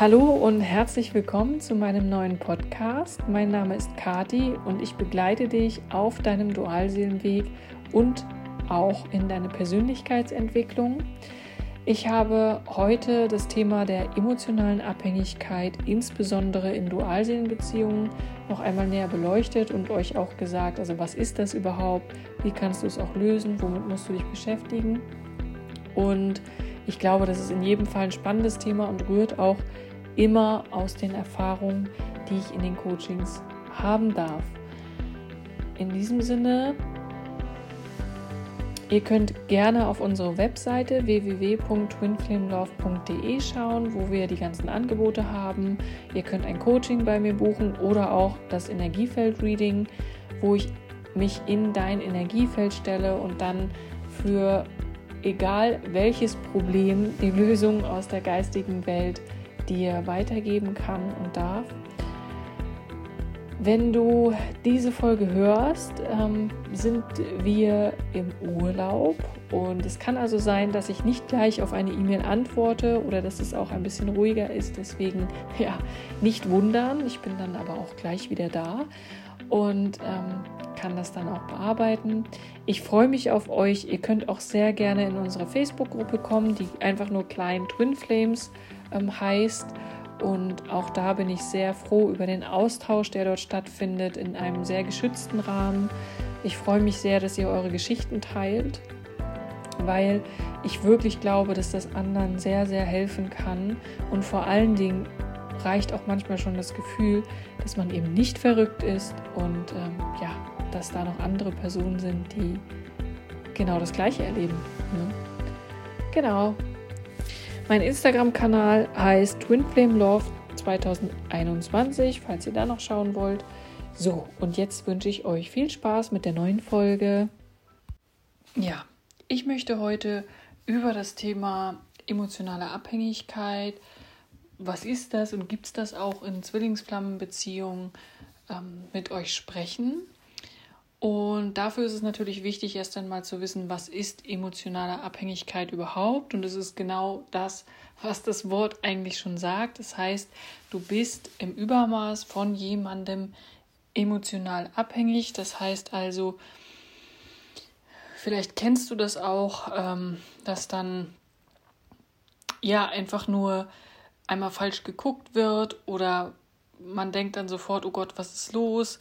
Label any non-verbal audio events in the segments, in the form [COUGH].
Hallo und herzlich willkommen zu meinem neuen Podcast. Mein Name ist Kati und ich begleite dich auf deinem Dualseelenweg und auch in deine Persönlichkeitsentwicklung. Ich habe heute das Thema der emotionalen Abhängigkeit, insbesondere in Dualseelenbeziehungen, noch einmal näher beleuchtet und euch auch gesagt, also was ist das überhaupt, wie kannst du es auch lösen, womit musst du dich beschäftigen. Und ich glaube, das ist in jedem Fall ein spannendes Thema und rührt auch immer aus den Erfahrungen, die ich in den Coachings haben darf. In diesem Sinne, ihr könnt gerne auf unsere Webseite www.twinflamelove.de schauen, wo wir die ganzen Angebote haben. Ihr könnt ein Coaching bei mir buchen oder auch das Energiefeld-Reading, wo ich mich in dein Energiefeld stelle und dann für egal welches Problem die Lösung aus der geistigen Welt dir weitergeben kann und darf. Wenn du diese Folge hörst, ähm, sind wir im Urlaub und es kann also sein, dass ich nicht gleich auf eine E-Mail antworte oder dass es auch ein bisschen ruhiger ist. Deswegen [LAUGHS] ja, nicht wundern. Ich bin dann aber auch gleich wieder da und ähm, kann das dann auch bearbeiten. Ich freue mich auf euch. Ihr könnt auch sehr gerne in unsere Facebook-Gruppe kommen, die einfach nur Klein Twin Flames ähm, heißt. Und auch da bin ich sehr froh über den Austausch, der dort stattfindet, in einem sehr geschützten Rahmen. Ich freue mich sehr, dass ihr eure Geschichten teilt, weil ich wirklich glaube, dass das anderen sehr, sehr helfen kann. Und vor allen Dingen reicht auch manchmal schon das Gefühl, dass man eben nicht verrückt ist und ähm, ja, dass da noch andere Personen sind, die genau das Gleiche erleben. Ne? Genau, mein Instagram-Kanal heißt TwinFlameLove 2021, falls ihr da noch schauen wollt. So, und jetzt wünsche ich euch viel Spaß mit der neuen Folge. Ja, ich möchte heute über das Thema emotionale Abhängigkeit, was ist das und gibt es das auch in Zwillingsflammenbeziehungen, ähm, mit euch sprechen. Und dafür ist es natürlich wichtig, erst einmal zu wissen, was ist emotionale Abhängigkeit überhaupt. Und es ist genau das, was das Wort eigentlich schon sagt. Das heißt, du bist im Übermaß von jemandem emotional abhängig. Das heißt also, vielleicht kennst du das auch, ähm, dass dann ja einfach nur einmal falsch geguckt wird oder man denkt dann sofort, oh Gott, was ist los?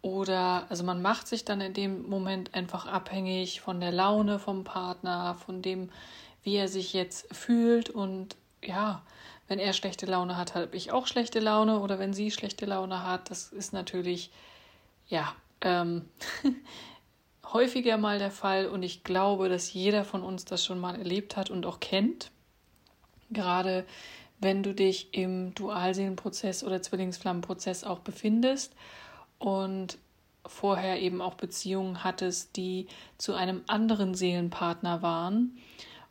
Oder also man macht sich dann in dem Moment einfach abhängig von der Laune vom Partner, von dem, wie er sich jetzt fühlt. Und ja, wenn er schlechte Laune hat, habe ich auch schlechte Laune. Oder wenn sie schlechte Laune hat, das ist natürlich, ja, ähm, [LAUGHS] häufiger mal der Fall. Und ich glaube, dass jeder von uns das schon mal erlebt hat und auch kennt. Gerade wenn du dich im Dualseelenprozess oder Zwillingsflammenprozess auch befindest und vorher eben auch Beziehungen hattest, die zu einem anderen Seelenpartner waren.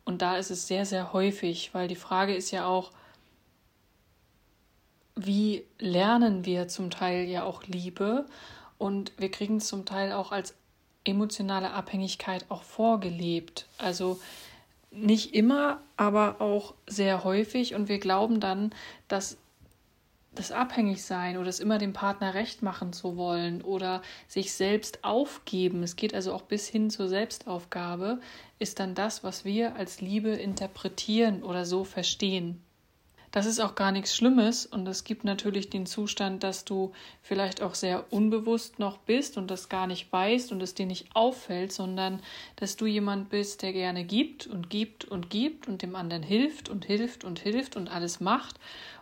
Und da ist es sehr, sehr häufig, weil die Frage ist ja auch, wie lernen wir zum Teil ja auch Liebe und wir kriegen es zum Teil auch als emotionale Abhängigkeit auch vorgelebt. Also nicht immer, aber auch sehr häufig und wir glauben dann, dass das Abhängigsein oder das immer dem Partner recht machen zu wollen oder sich selbst aufgeben, es geht also auch bis hin zur Selbstaufgabe, ist dann das, was wir als Liebe interpretieren oder so verstehen. Das ist auch gar nichts Schlimmes und es gibt natürlich den Zustand, dass du vielleicht auch sehr unbewusst noch bist und das gar nicht weißt und es dir nicht auffällt, sondern dass du jemand bist, der gerne gibt und gibt und gibt und dem anderen hilft und hilft und hilft und alles macht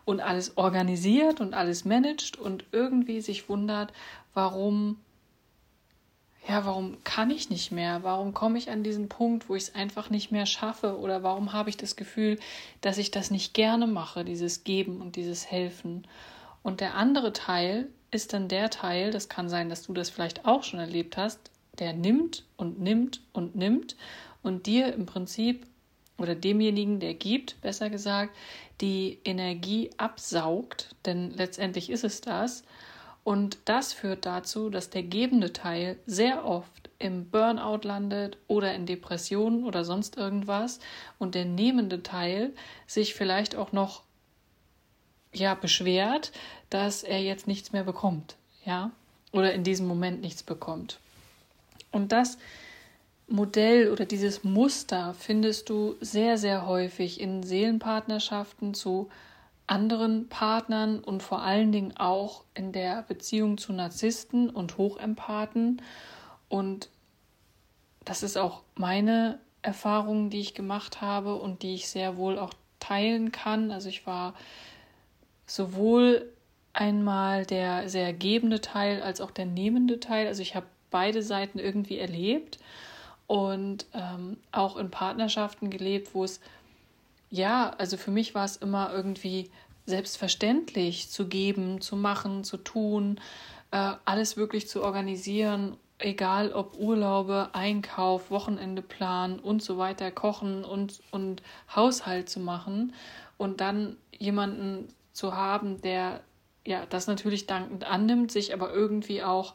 und alles organisiert und alles managt und irgendwie sich wundert, warum ja, warum kann ich nicht mehr? Warum komme ich an diesen Punkt, wo ich es einfach nicht mehr schaffe? Oder warum habe ich das Gefühl, dass ich das nicht gerne mache, dieses Geben und dieses Helfen? Und der andere Teil ist dann der Teil, das kann sein, dass du das vielleicht auch schon erlebt hast, der nimmt und nimmt und nimmt und dir im Prinzip oder demjenigen, der gibt, besser gesagt, die Energie absaugt, denn letztendlich ist es das. Und das führt dazu, dass der gebende Teil sehr oft im Burnout landet oder in Depressionen oder sonst irgendwas und der nehmende Teil sich vielleicht auch noch ja beschwert, dass er jetzt nichts mehr bekommt, ja, oder in diesem Moment nichts bekommt. Und das Modell oder dieses Muster findest du sehr, sehr häufig in Seelenpartnerschaften zu anderen Partnern und vor allen Dingen auch in der Beziehung zu Narzissten und Hochempathen. Und das ist auch meine Erfahrung, die ich gemacht habe und die ich sehr wohl auch teilen kann. Also ich war sowohl einmal der sehr gebende Teil als auch der nehmende Teil. Also ich habe beide Seiten irgendwie erlebt und ähm, auch in Partnerschaften gelebt, wo es ja, also für mich war es immer irgendwie selbstverständlich zu geben, zu machen, zu tun, äh, alles wirklich zu organisieren, egal ob Urlaube, Einkauf, Wochenende planen und so weiter, kochen und, und Haushalt zu machen und dann jemanden zu haben, der ja das natürlich dankend annimmt, sich aber irgendwie auch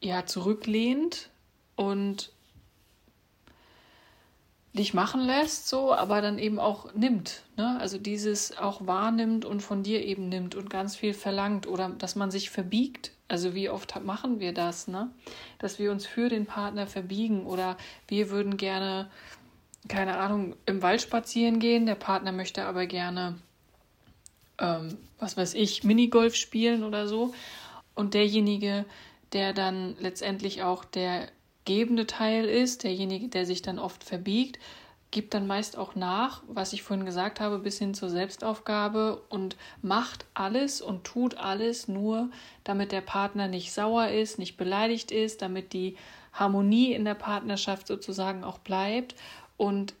ja zurücklehnt und dich machen lässt, so, aber dann eben auch nimmt. Ne? Also dieses auch wahrnimmt und von dir eben nimmt und ganz viel verlangt oder dass man sich verbiegt. Also wie oft machen wir das, ne? Dass wir uns für den Partner verbiegen oder wir würden gerne, keine Ahnung, im Wald spazieren gehen, der Partner möchte aber gerne, ähm, was weiß ich, Minigolf spielen oder so. Und derjenige, der dann letztendlich auch der gebende Teil ist, derjenige, der sich dann oft verbiegt, gibt dann meist auch nach, was ich vorhin gesagt habe, bis hin zur Selbstaufgabe und macht alles und tut alles nur, damit der Partner nicht sauer ist, nicht beleidigt ist, damit die Harmonie in der Partnerschaft sozusagen auch bleibt. Und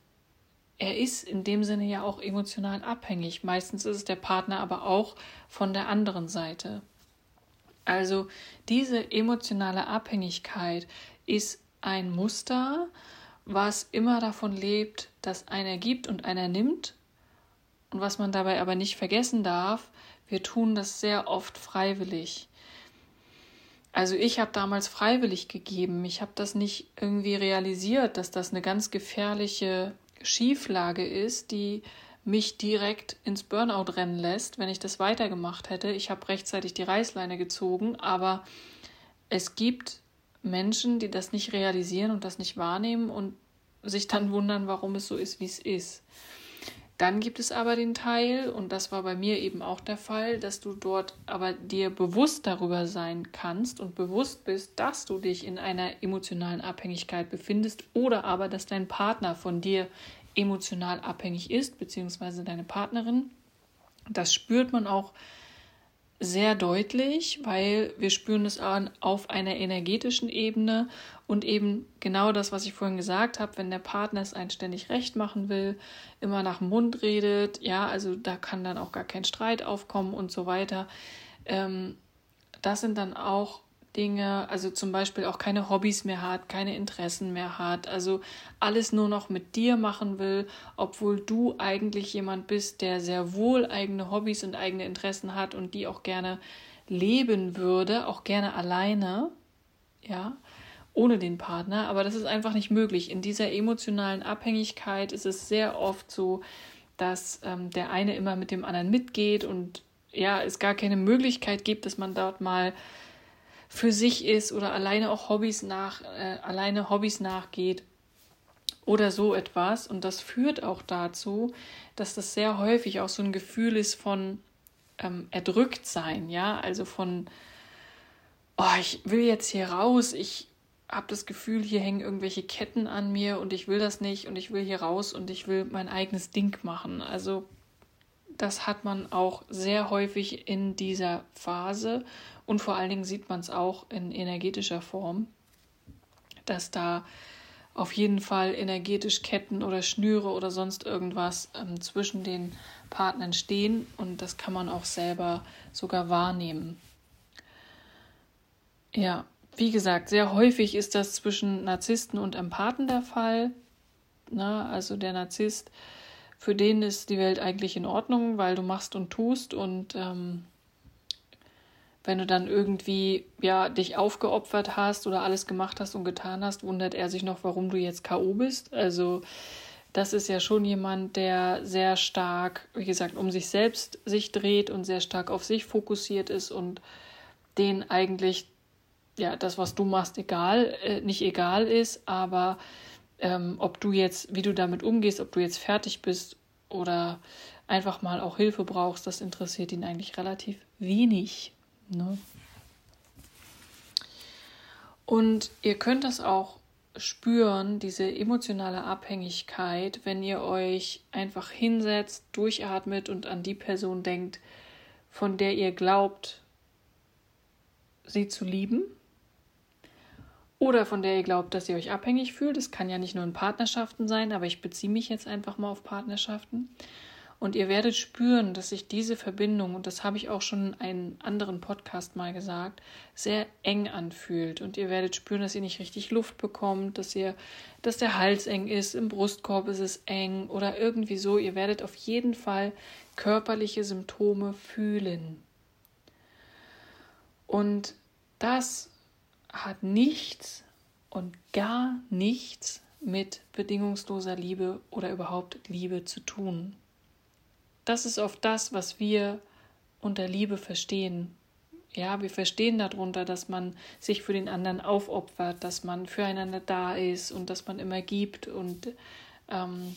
er ist in dem Sinne ja auch emotional abhängig. Meistens ist es der Partner aber auch von der anderen Seite. Also diese emotionale Abhängigkeit ist ein Muster, was immer davon lebt, dass einer gibt und einer nimmt. Und was man dabei aber nicht vergessen darf, wir tun das sehr oft freiwillig. Also ich habe damals freiwillig gegeben. Ich habe das nicht irgendwie realisiert, dass das eine ganz gefährliche Schieflage ist, die mich direkt ins Burnout rennen lässt, wenn ich das weitergemacht hätte. Ich habe rechtzeitig die Reißleine gezogen, aber es gibt Menschen, die das nicht realisieren und das nicht wahrnehmen und sich dann wundern, warum es so ist, wie es ist. Dann gibt es aber den Teil, und das war bei mir eben auch der Fall, dass du dort aber dir bewusst darüber sein kannst und bewusst bist, dass du dich in einer emotionalen Abhängigkeit befindest oder aber, dass dein Partner von dir emotional abhängig ist, beziehungsweise deine Partnerin. Das spürt man auch sehr deutlich, weil wir spüren es an, auf einer energetischen Ebene und eben genau das, was ich vorhin gesagt habe, wenn der Partner es einständig recht machen will, immer nach dem Mund redet, ja, also da kann dann auch gar kein Streit aufkommen und so weiter. Ähm, das sind dann auch Dinge, also zum Beispiel auch keine Hobbys mehr hat, keine Interessen mehr hat, also alles nur noch mit dir machen will, obwohl du eigentlich jemand bist, der sehr wohl eigene Hobbys und eigene Interessen hat und die auch gerne leben würde, auch gerne alleine, ja, ohne den Partner, aber das ist einfach nicht möglich. In dieser emotionalen Abhängigkeit ist es sehr oft so, dass ähm, der eine immer mit dem anderen mitgeht und ja, es gar keine Möglichkeit gibt, dass man dort mal für sich ist oder alleine auch Hobbys nach, äh, alleine Hobbys nachgeht oder so etwas. Und das führt auch dazu, dass das sehr häufig auch so ein Gefühl ist von ähm, erdrückt sein, ja, also von, oh, ich will jetzt hier raus, ich habe das Gefühl, hier hängen irgendwelche Ketten an mir und ich will das nicht und ich will hier raus und ich will mein eigenes Ding machen. Also das hat man auch sehr häufig in dieser Phase und vor allen Dingen sieht man es auch in energetischer Form, dass da auf jeden Fall energetisch Ketten oder Schnüre oder sonst irgendwas ähm, zwischen den Partnern stehen und das kann man auch selber sogar wahrnehmen. Ja, wie gesagt, sehr häufig ist das zwischen Narzissten und Empathen der Fall. Na, also der Narzisst, für den ist die Welt eigentlich in Ordnung, weil du machst und tust und ähm, wenn du dann irgendwie ja dich aufgeopfert hast oder alles gemacht hast und getan hast, wundert er sich noch, warum du jetzt KO bist. Also das ist ja schon jemand, der sehr stark, wie gesagt, um sich selbst sich dreht und sehr stark auf sich fokussiert ist und den eigentlich, ja, das, was du machst, egal, äh, nicht egal ist, aber ähm, ob du jetzt, wie du damit umgehst, ob du jetzt fertig bist oder einfach mal auch Hilfe brauchst, das interessiert ihn eigentlich relativ wenig. Ne? Und ihr könnt das auch spüren, diese emotionale Abhängigkeit, wenn ihr euch einfach hinsetzt, durchatmet und an die Person denkt, von der ihr glaubt, sie zu lieben. Oder von der ihr glaubt, dass ihr euch abhängig fühlt. Das kann ja nicht nur in Partnerschaften sein, aber ich beziehe mich jetzt einfach mal auf Partnerschaften. Und ihr werdet spüren, dass sich diese Verbindung, und das habe ich auch schon in einem anderen Podcast mal gesagt, sehr eng anfühlt. Und ihr werdet spüren, dass ihr nicht richtig Luft bekommt, dass ihr, dass der Hals eng ist, im Brustkorb ist es eng oder irgendwie so. Ihr werdet auf jeden Fall körperliche Symptome fühlen. Und das hat nichts und gar nichts mit bedingungsloser Liebe oder überhaupt Liebe zu tun. Das ist oft das, was wir unter Liebe verstehen. Ja, wir verstehen darunter, dass man sich für den anderen aufopfert, dass man füreinander da ist und dass man immer gibt und ähm,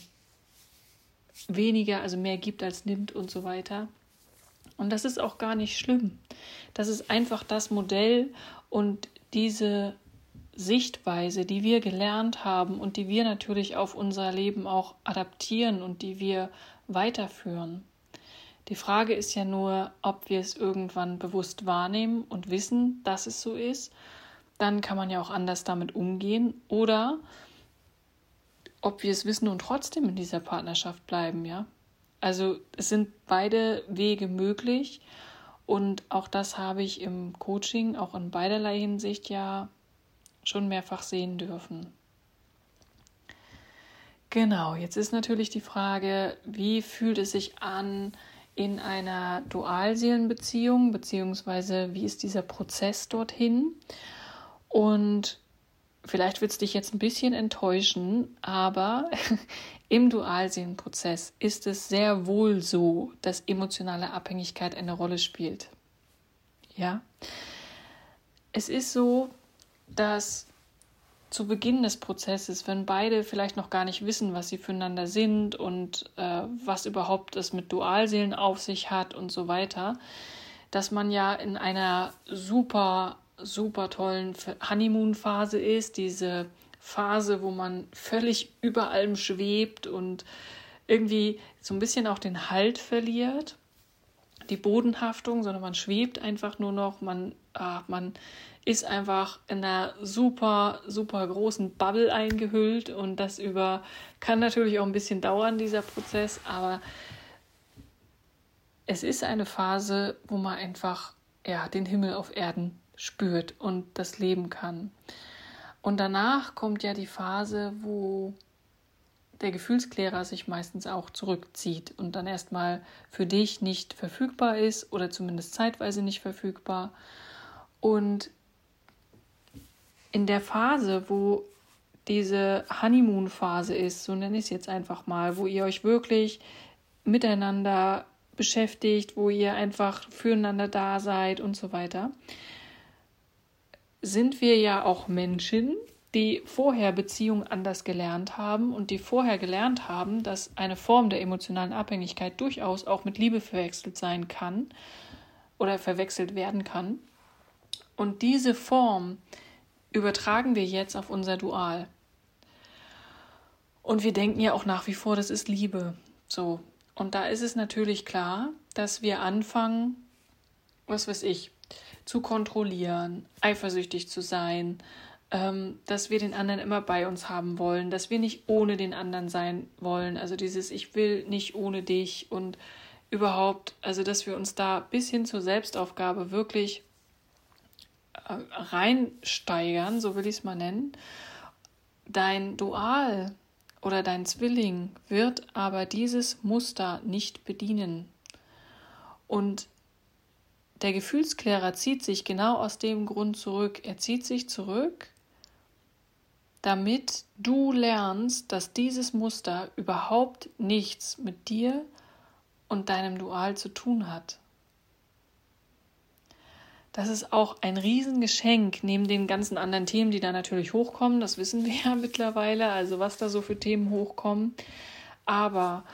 weniger, also mehr gibt als nimmt und so weiter. Und das ist auch gar nicht schlimm. Das ist einfach das Modell und diese Sichtweise, die wir gelernt haben und die wir natürlich auf unser Leben auch adaptieren und die wir weiterführen. Die Frage ist ja nur, ob wir es irgendwann bewusst wahrnehmen und wissen, dass es so ist. Dann kann man ja auch anders damit umgehen. Oder ob wir es wissen und trotzdem in dieser Partnerschaft bleiben, ja. Also es sind beide Wege möglich und auch das habe ich im Coaching auch in beiderlei Hinsicht ja schon mehrfach sehen dürfen. Genau, jetzt ist natürlich die Frage, wie fühlt es sich an in einer Dualseelenbeziehung, beziehungsweise wie ist dieser Prozess dorthin? Und vielleicht wird es dich jetzt ein bisschen enttäuschen, aber [LAUGHS] im Dualseelenprozess ist es sehr wohl so, dass emotionale Abhängigkeit eine Rolle spielt. Ja, es ist so, dass zu Beginn des Prozesses, wenn beide vielleicht noch gar nicht wissen, was sie füreinander sind und äh, was überhaupt es mit Dualseelen auf sich hat und so weiter, dass man ja in einer super, super tollen Honeymoon-Phase ist, diese Phase, wo man völlig über allem schwebt und irgendwie so ein bisschen auch den Halt verliert, die Bodenhaftung, sondern man schwebt einfach nur noch, man, ah, man ist einfach in einer super, super großen Bubble eingehüllt und das über kann natürlich auch ein bisschen dauern, dieser Prozess, aber es ist eine Phase, wo man einfach ja, den Himmel auf Erden spürt und das leben kann. Und danach kommt ja die Phase, wo der Gefühlsklärer sich meistens auch zurückzieht und dann erstmal für dich nicht verfügbar ist oder zumindest zeitweise nicht verfügbar. Und in der Phase, wo diese Honeymoon-Phase ist, so nenne ich es jetzt einfach mal, wo ihr euch wirklich miteinander beschäftigt, wo ihr einfach füreinander da seid und so weiter, sind wir ja auch Menschen, die vorher Beziehungen anders gelernt haben und die vorher gelernt haben, dass eine Form der emotionalen Abhängigkeit durchaus auch mit Liebe verwechselt sein kann oder verwechselt werden kann. Und diese Form übertragen wir jetzt auf unser Dual. Und wir denken ja auch nach wie vor, das ist Liebe. So. Und da ist es natürlich klar, dass wir anfangen, was weiß ich, zu kontrollieren, eifersüchtig zu sein, ähm, dass wir den anderen immer bei uns haben wollen, dass wir nicht ohne den anderen sein wollen. Also dieses Ich will nicht ohne dich und überhaupt, also dass wir uns da bis hin zur Selbstaufgabe wirklich reinsteigern, so will ich es mal nennen. Dein Dual oder dein Zwilling wird aber dieses Muster nicht bedienen. Und der Gefühlsklärer zieht sich genau aus dem Grund zurück. Er zieht sich zurück, damit du lernst, dass dieses Muster überhaupt nichts mit dir und deinem Dual zu tun hat. Das ist auch ein Riesengeschenk neben den ganzen anderen Themen, die da natürlich hochkommen. Das wissen wir [LAUGHS] ja mittlerweile, also was da so für Themen hochkommen. Aber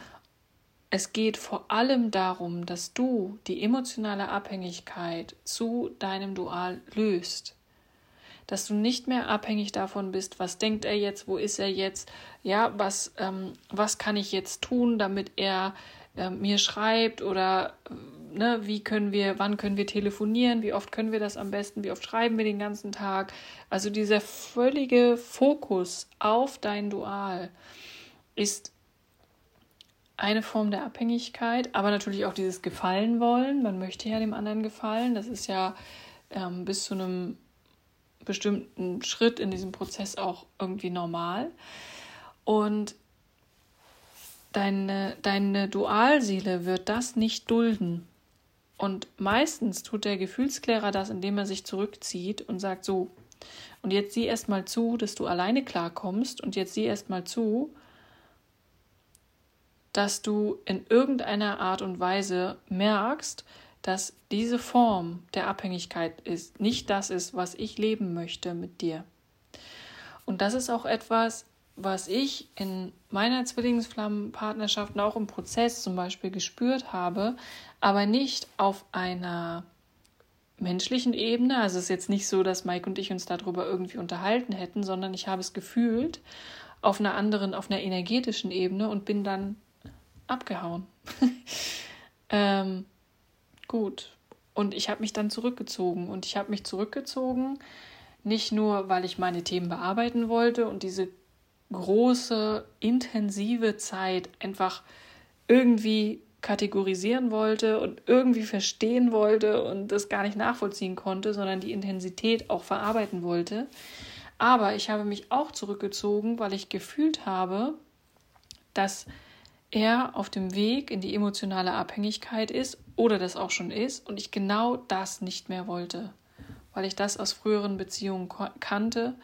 es geht vor allem darum, dass du die emotionale Abhängigkeit zu deinem Dual löst dass du nicht mehr abhängig davon bist, was denkt er jetzt, wo ist er jetzt, ja, was, ähm, was kann ich jetzt tun, damit er äh, mir schreibt oder äh, ne, wie können wir, wann können wir telefonieren, wie oft können wir das am besten, wie oft schreiben wir den ganzen Tag. Also dieser völlige Fokus auf dein Dual ist eine Form der Abhängigkeit, aber natürlich auch dieses Gefallen wollen. Man möchte ja dem anderen gefallen. Das ist ja ähm, bis zu einem bestimmten Schritt in diesem Prozess auch irgendwie normal. Und deine, deine Dualseele wird das nicht dulden. Und meistens tut der Gefühlsklärer das, indem er sich zurückzieht und sagt so, und jetzt sieh erst mal zu, dass du alleine klarkommst und jetzt sieh erst mal zu, dass du in irgendeiner Art und Weise merkst, dass diese Form der Abhängigkeit ist, nicht das ist, was ich leben möchte mit dir. Und das ist auch etwas, was ich in meiner Zwillingsflammenpartnerschaft auch im Prozess zum Beispiel gespürt habe, aber nicht auf einer menschlichen Ebene. Also es ist jetzt nicht so, dass Mike und ich uns darüber irgendwie unterhalten hätten, sondern ich habe es gefühlt auf einer anderen, auf einer energetischen Ebene und bin dann abgehauen. [LAUGHS] ähm, gut. Und ich habe mich dann zurückgezogen. Und ich habe mich zurückgezogen, nicht nur, weil ich meine Themen bearbeiten wollte und diese große, intensive Zeit einfach irgendwie kategorisieren wollte und irgendwie verstehen wollte und das gar nicht nachvollziehen konnte, sondern die Intensität auch verarbeiten wollte. Aber ich habe mich auch zurückgezogen, weil ich gefühlt habe, dass er auf dem Weg in die emotionale Abhängigkeit ist oder das auch schon ist und ich genau das nicht mehr wollte, weil ich das aus früheren Beziehungen kannte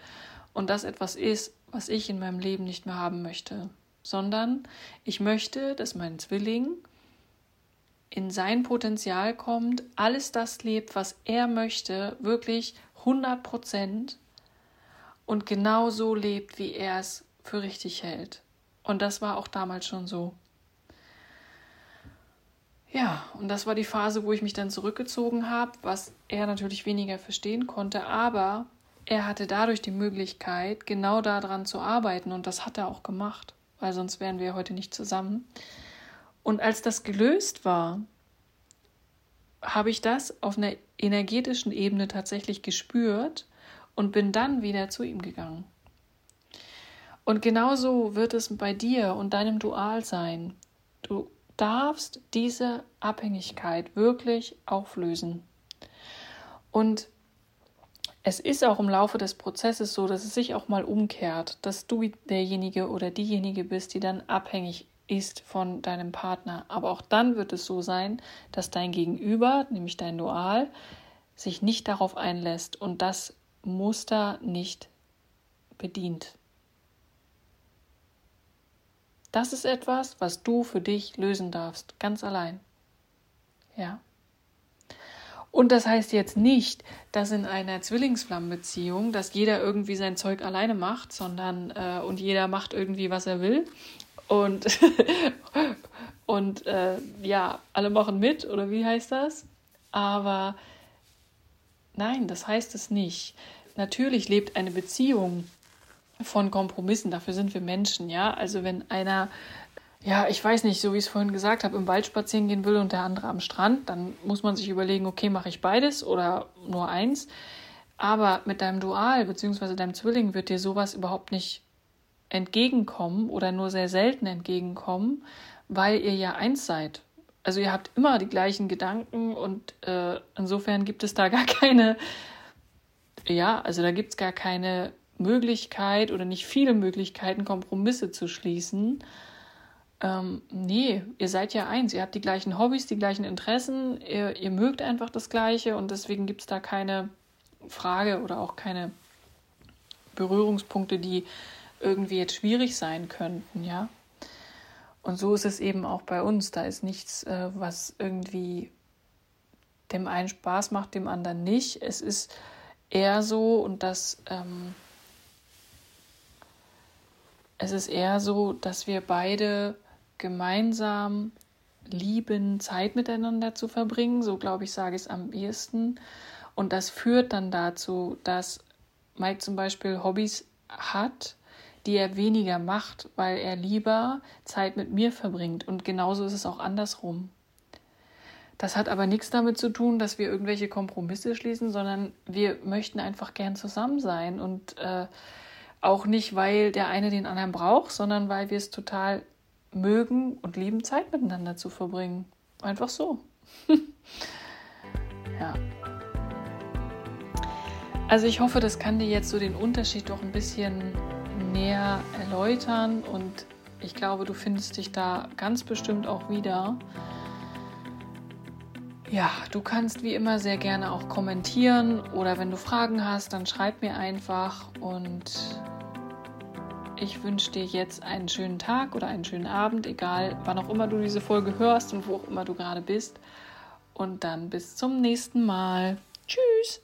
und das etwas ist, was ich in meinem Leben nicht mehr haben möchte, sondern ich möchte, dass mein Zwilling in sein Potenzial kommt, alles das lebt, was er möchte, wirklich 100 Prozent und genau so lebt, wie er es für richtig hält. Und das war auch damals schon so. Ja, und das war die Phase, wo ich mich dann zurückgezogen habe, was er natürlich weniger verstehen konnte, aber er hatte dadurch die Möglichkeit, genau daran zu arbeiten und das hat er auch gemacht, weil sonst wären wir heute nicht zusammen. Und als das gelöst war, habe ich das auf einer energetischen Ebene tatsächlich gespürt und bin dann wieder zu ihm gegangen. Und genauso wird es bei dir und deinem Dual sein. Du darfst diese Abhängigkeit wirklich auflösen. Und es ist auch im Laufe des Prozesses so, dass es sich auch mal umkehrt, dass du derjenige oder diejenige bist, die dann abhängig ist von deinem Partner. Aber auch dann wird es so sein, dass dein Gegenüber, nämlich dein Dual, sich nicht darauf einlässt und das Muster nicht bedient. Das ist etwas, was du für dich lösen darfst, ganz allein. Ja. Und das heißt jetzt nicht, dass in einer Zwillingsflammenbeziehung, dass jeder irgendwie sein Zeug alleine macht, sondern äh, und jeder macht irgendwie, was er will. Und, [LAUGHS] und äh, ja, alle machen mit, oder wie heißt das? Aber nein, das heißt es nicht. Natürlich lebt eine Beziehung von Kompromissen. Dafür sind wir Menschen, ja. Also wenn einer, ja, ich weiß nicht, so wie ich es vorhin gesagt habe, im Wald spazieren gehen will und der andere am Strand, dann muss man sich überlegen, okay, mache ich beides oder nur eins. Aber mit deinem Dual bzw. deinem Zwilling wird dir sowas überhaupt nicht entgegenkommen oder nur sehr selten entgegenkommen, weil ihr ja eins seid. Also ihr habt immer die gleichen Gedanken und äh, insofern gibt es da gar keine, ja, also da gibt es gar keine Möglichkeit oder nicht viele Möglichkeiten, Kompromisse zu schließen. Ähm, nee, ihr seid ja eins, ihr habt die gleichen Hobbys, die gleichen Interessen, ihr, ihr mögt einfach das Gleiche und deswegen gibt es da keine Frage oder auch keine Berührungspunkte, die irgendwie jetzt schwierig sein könnten, ja. Und so ist es eben auch bei uns. Da ist nichts, äh, was irgendwie dem einen Spaß macht, dem anderen nicht. Es ist eher so, und das ähm, es ist eher so, dass wir beide gemeinsam lieben, Zeit miteinander zu verbringen. So glaube ich, sage ich es am ehesten. Und das führt dann dazu, dass Mike zum Beispiel Hobbys hat, die er weniger macht, weil er lieber Zeit mit mir verbringt. Und genauso ist es auch andersrum. Das hat aber nichts damit zu tun, dass wir irgendwelche Kompromisse schließen, sondern wir möchten einfach gern zusammen sein. Und äh, auch nicht, weil der eine den anderen braucht, sondern weil wir es total mögen und lieben, Zeit miteinander zu verbringen. Einfach so. [LAUGHS] ja. Also ich hoffe, das kann dir jetzt so den Unterschied doch ein bisschen näher erläutern und ich glaube, du findest dich da ganz bestimmt auch wieder. Ja, du kannst wie immer sehr gerne auch kommentieren oder wenn du Fragen hast, dann schreib mir einfach und ich wünsche dir jetzt einen schönen Tag oder einen schönen Abend, egal wann auch immer du diese Folge hörst und wo auch immer du gerade bist. Und dann bis zum nächsten Mal. Tschüss.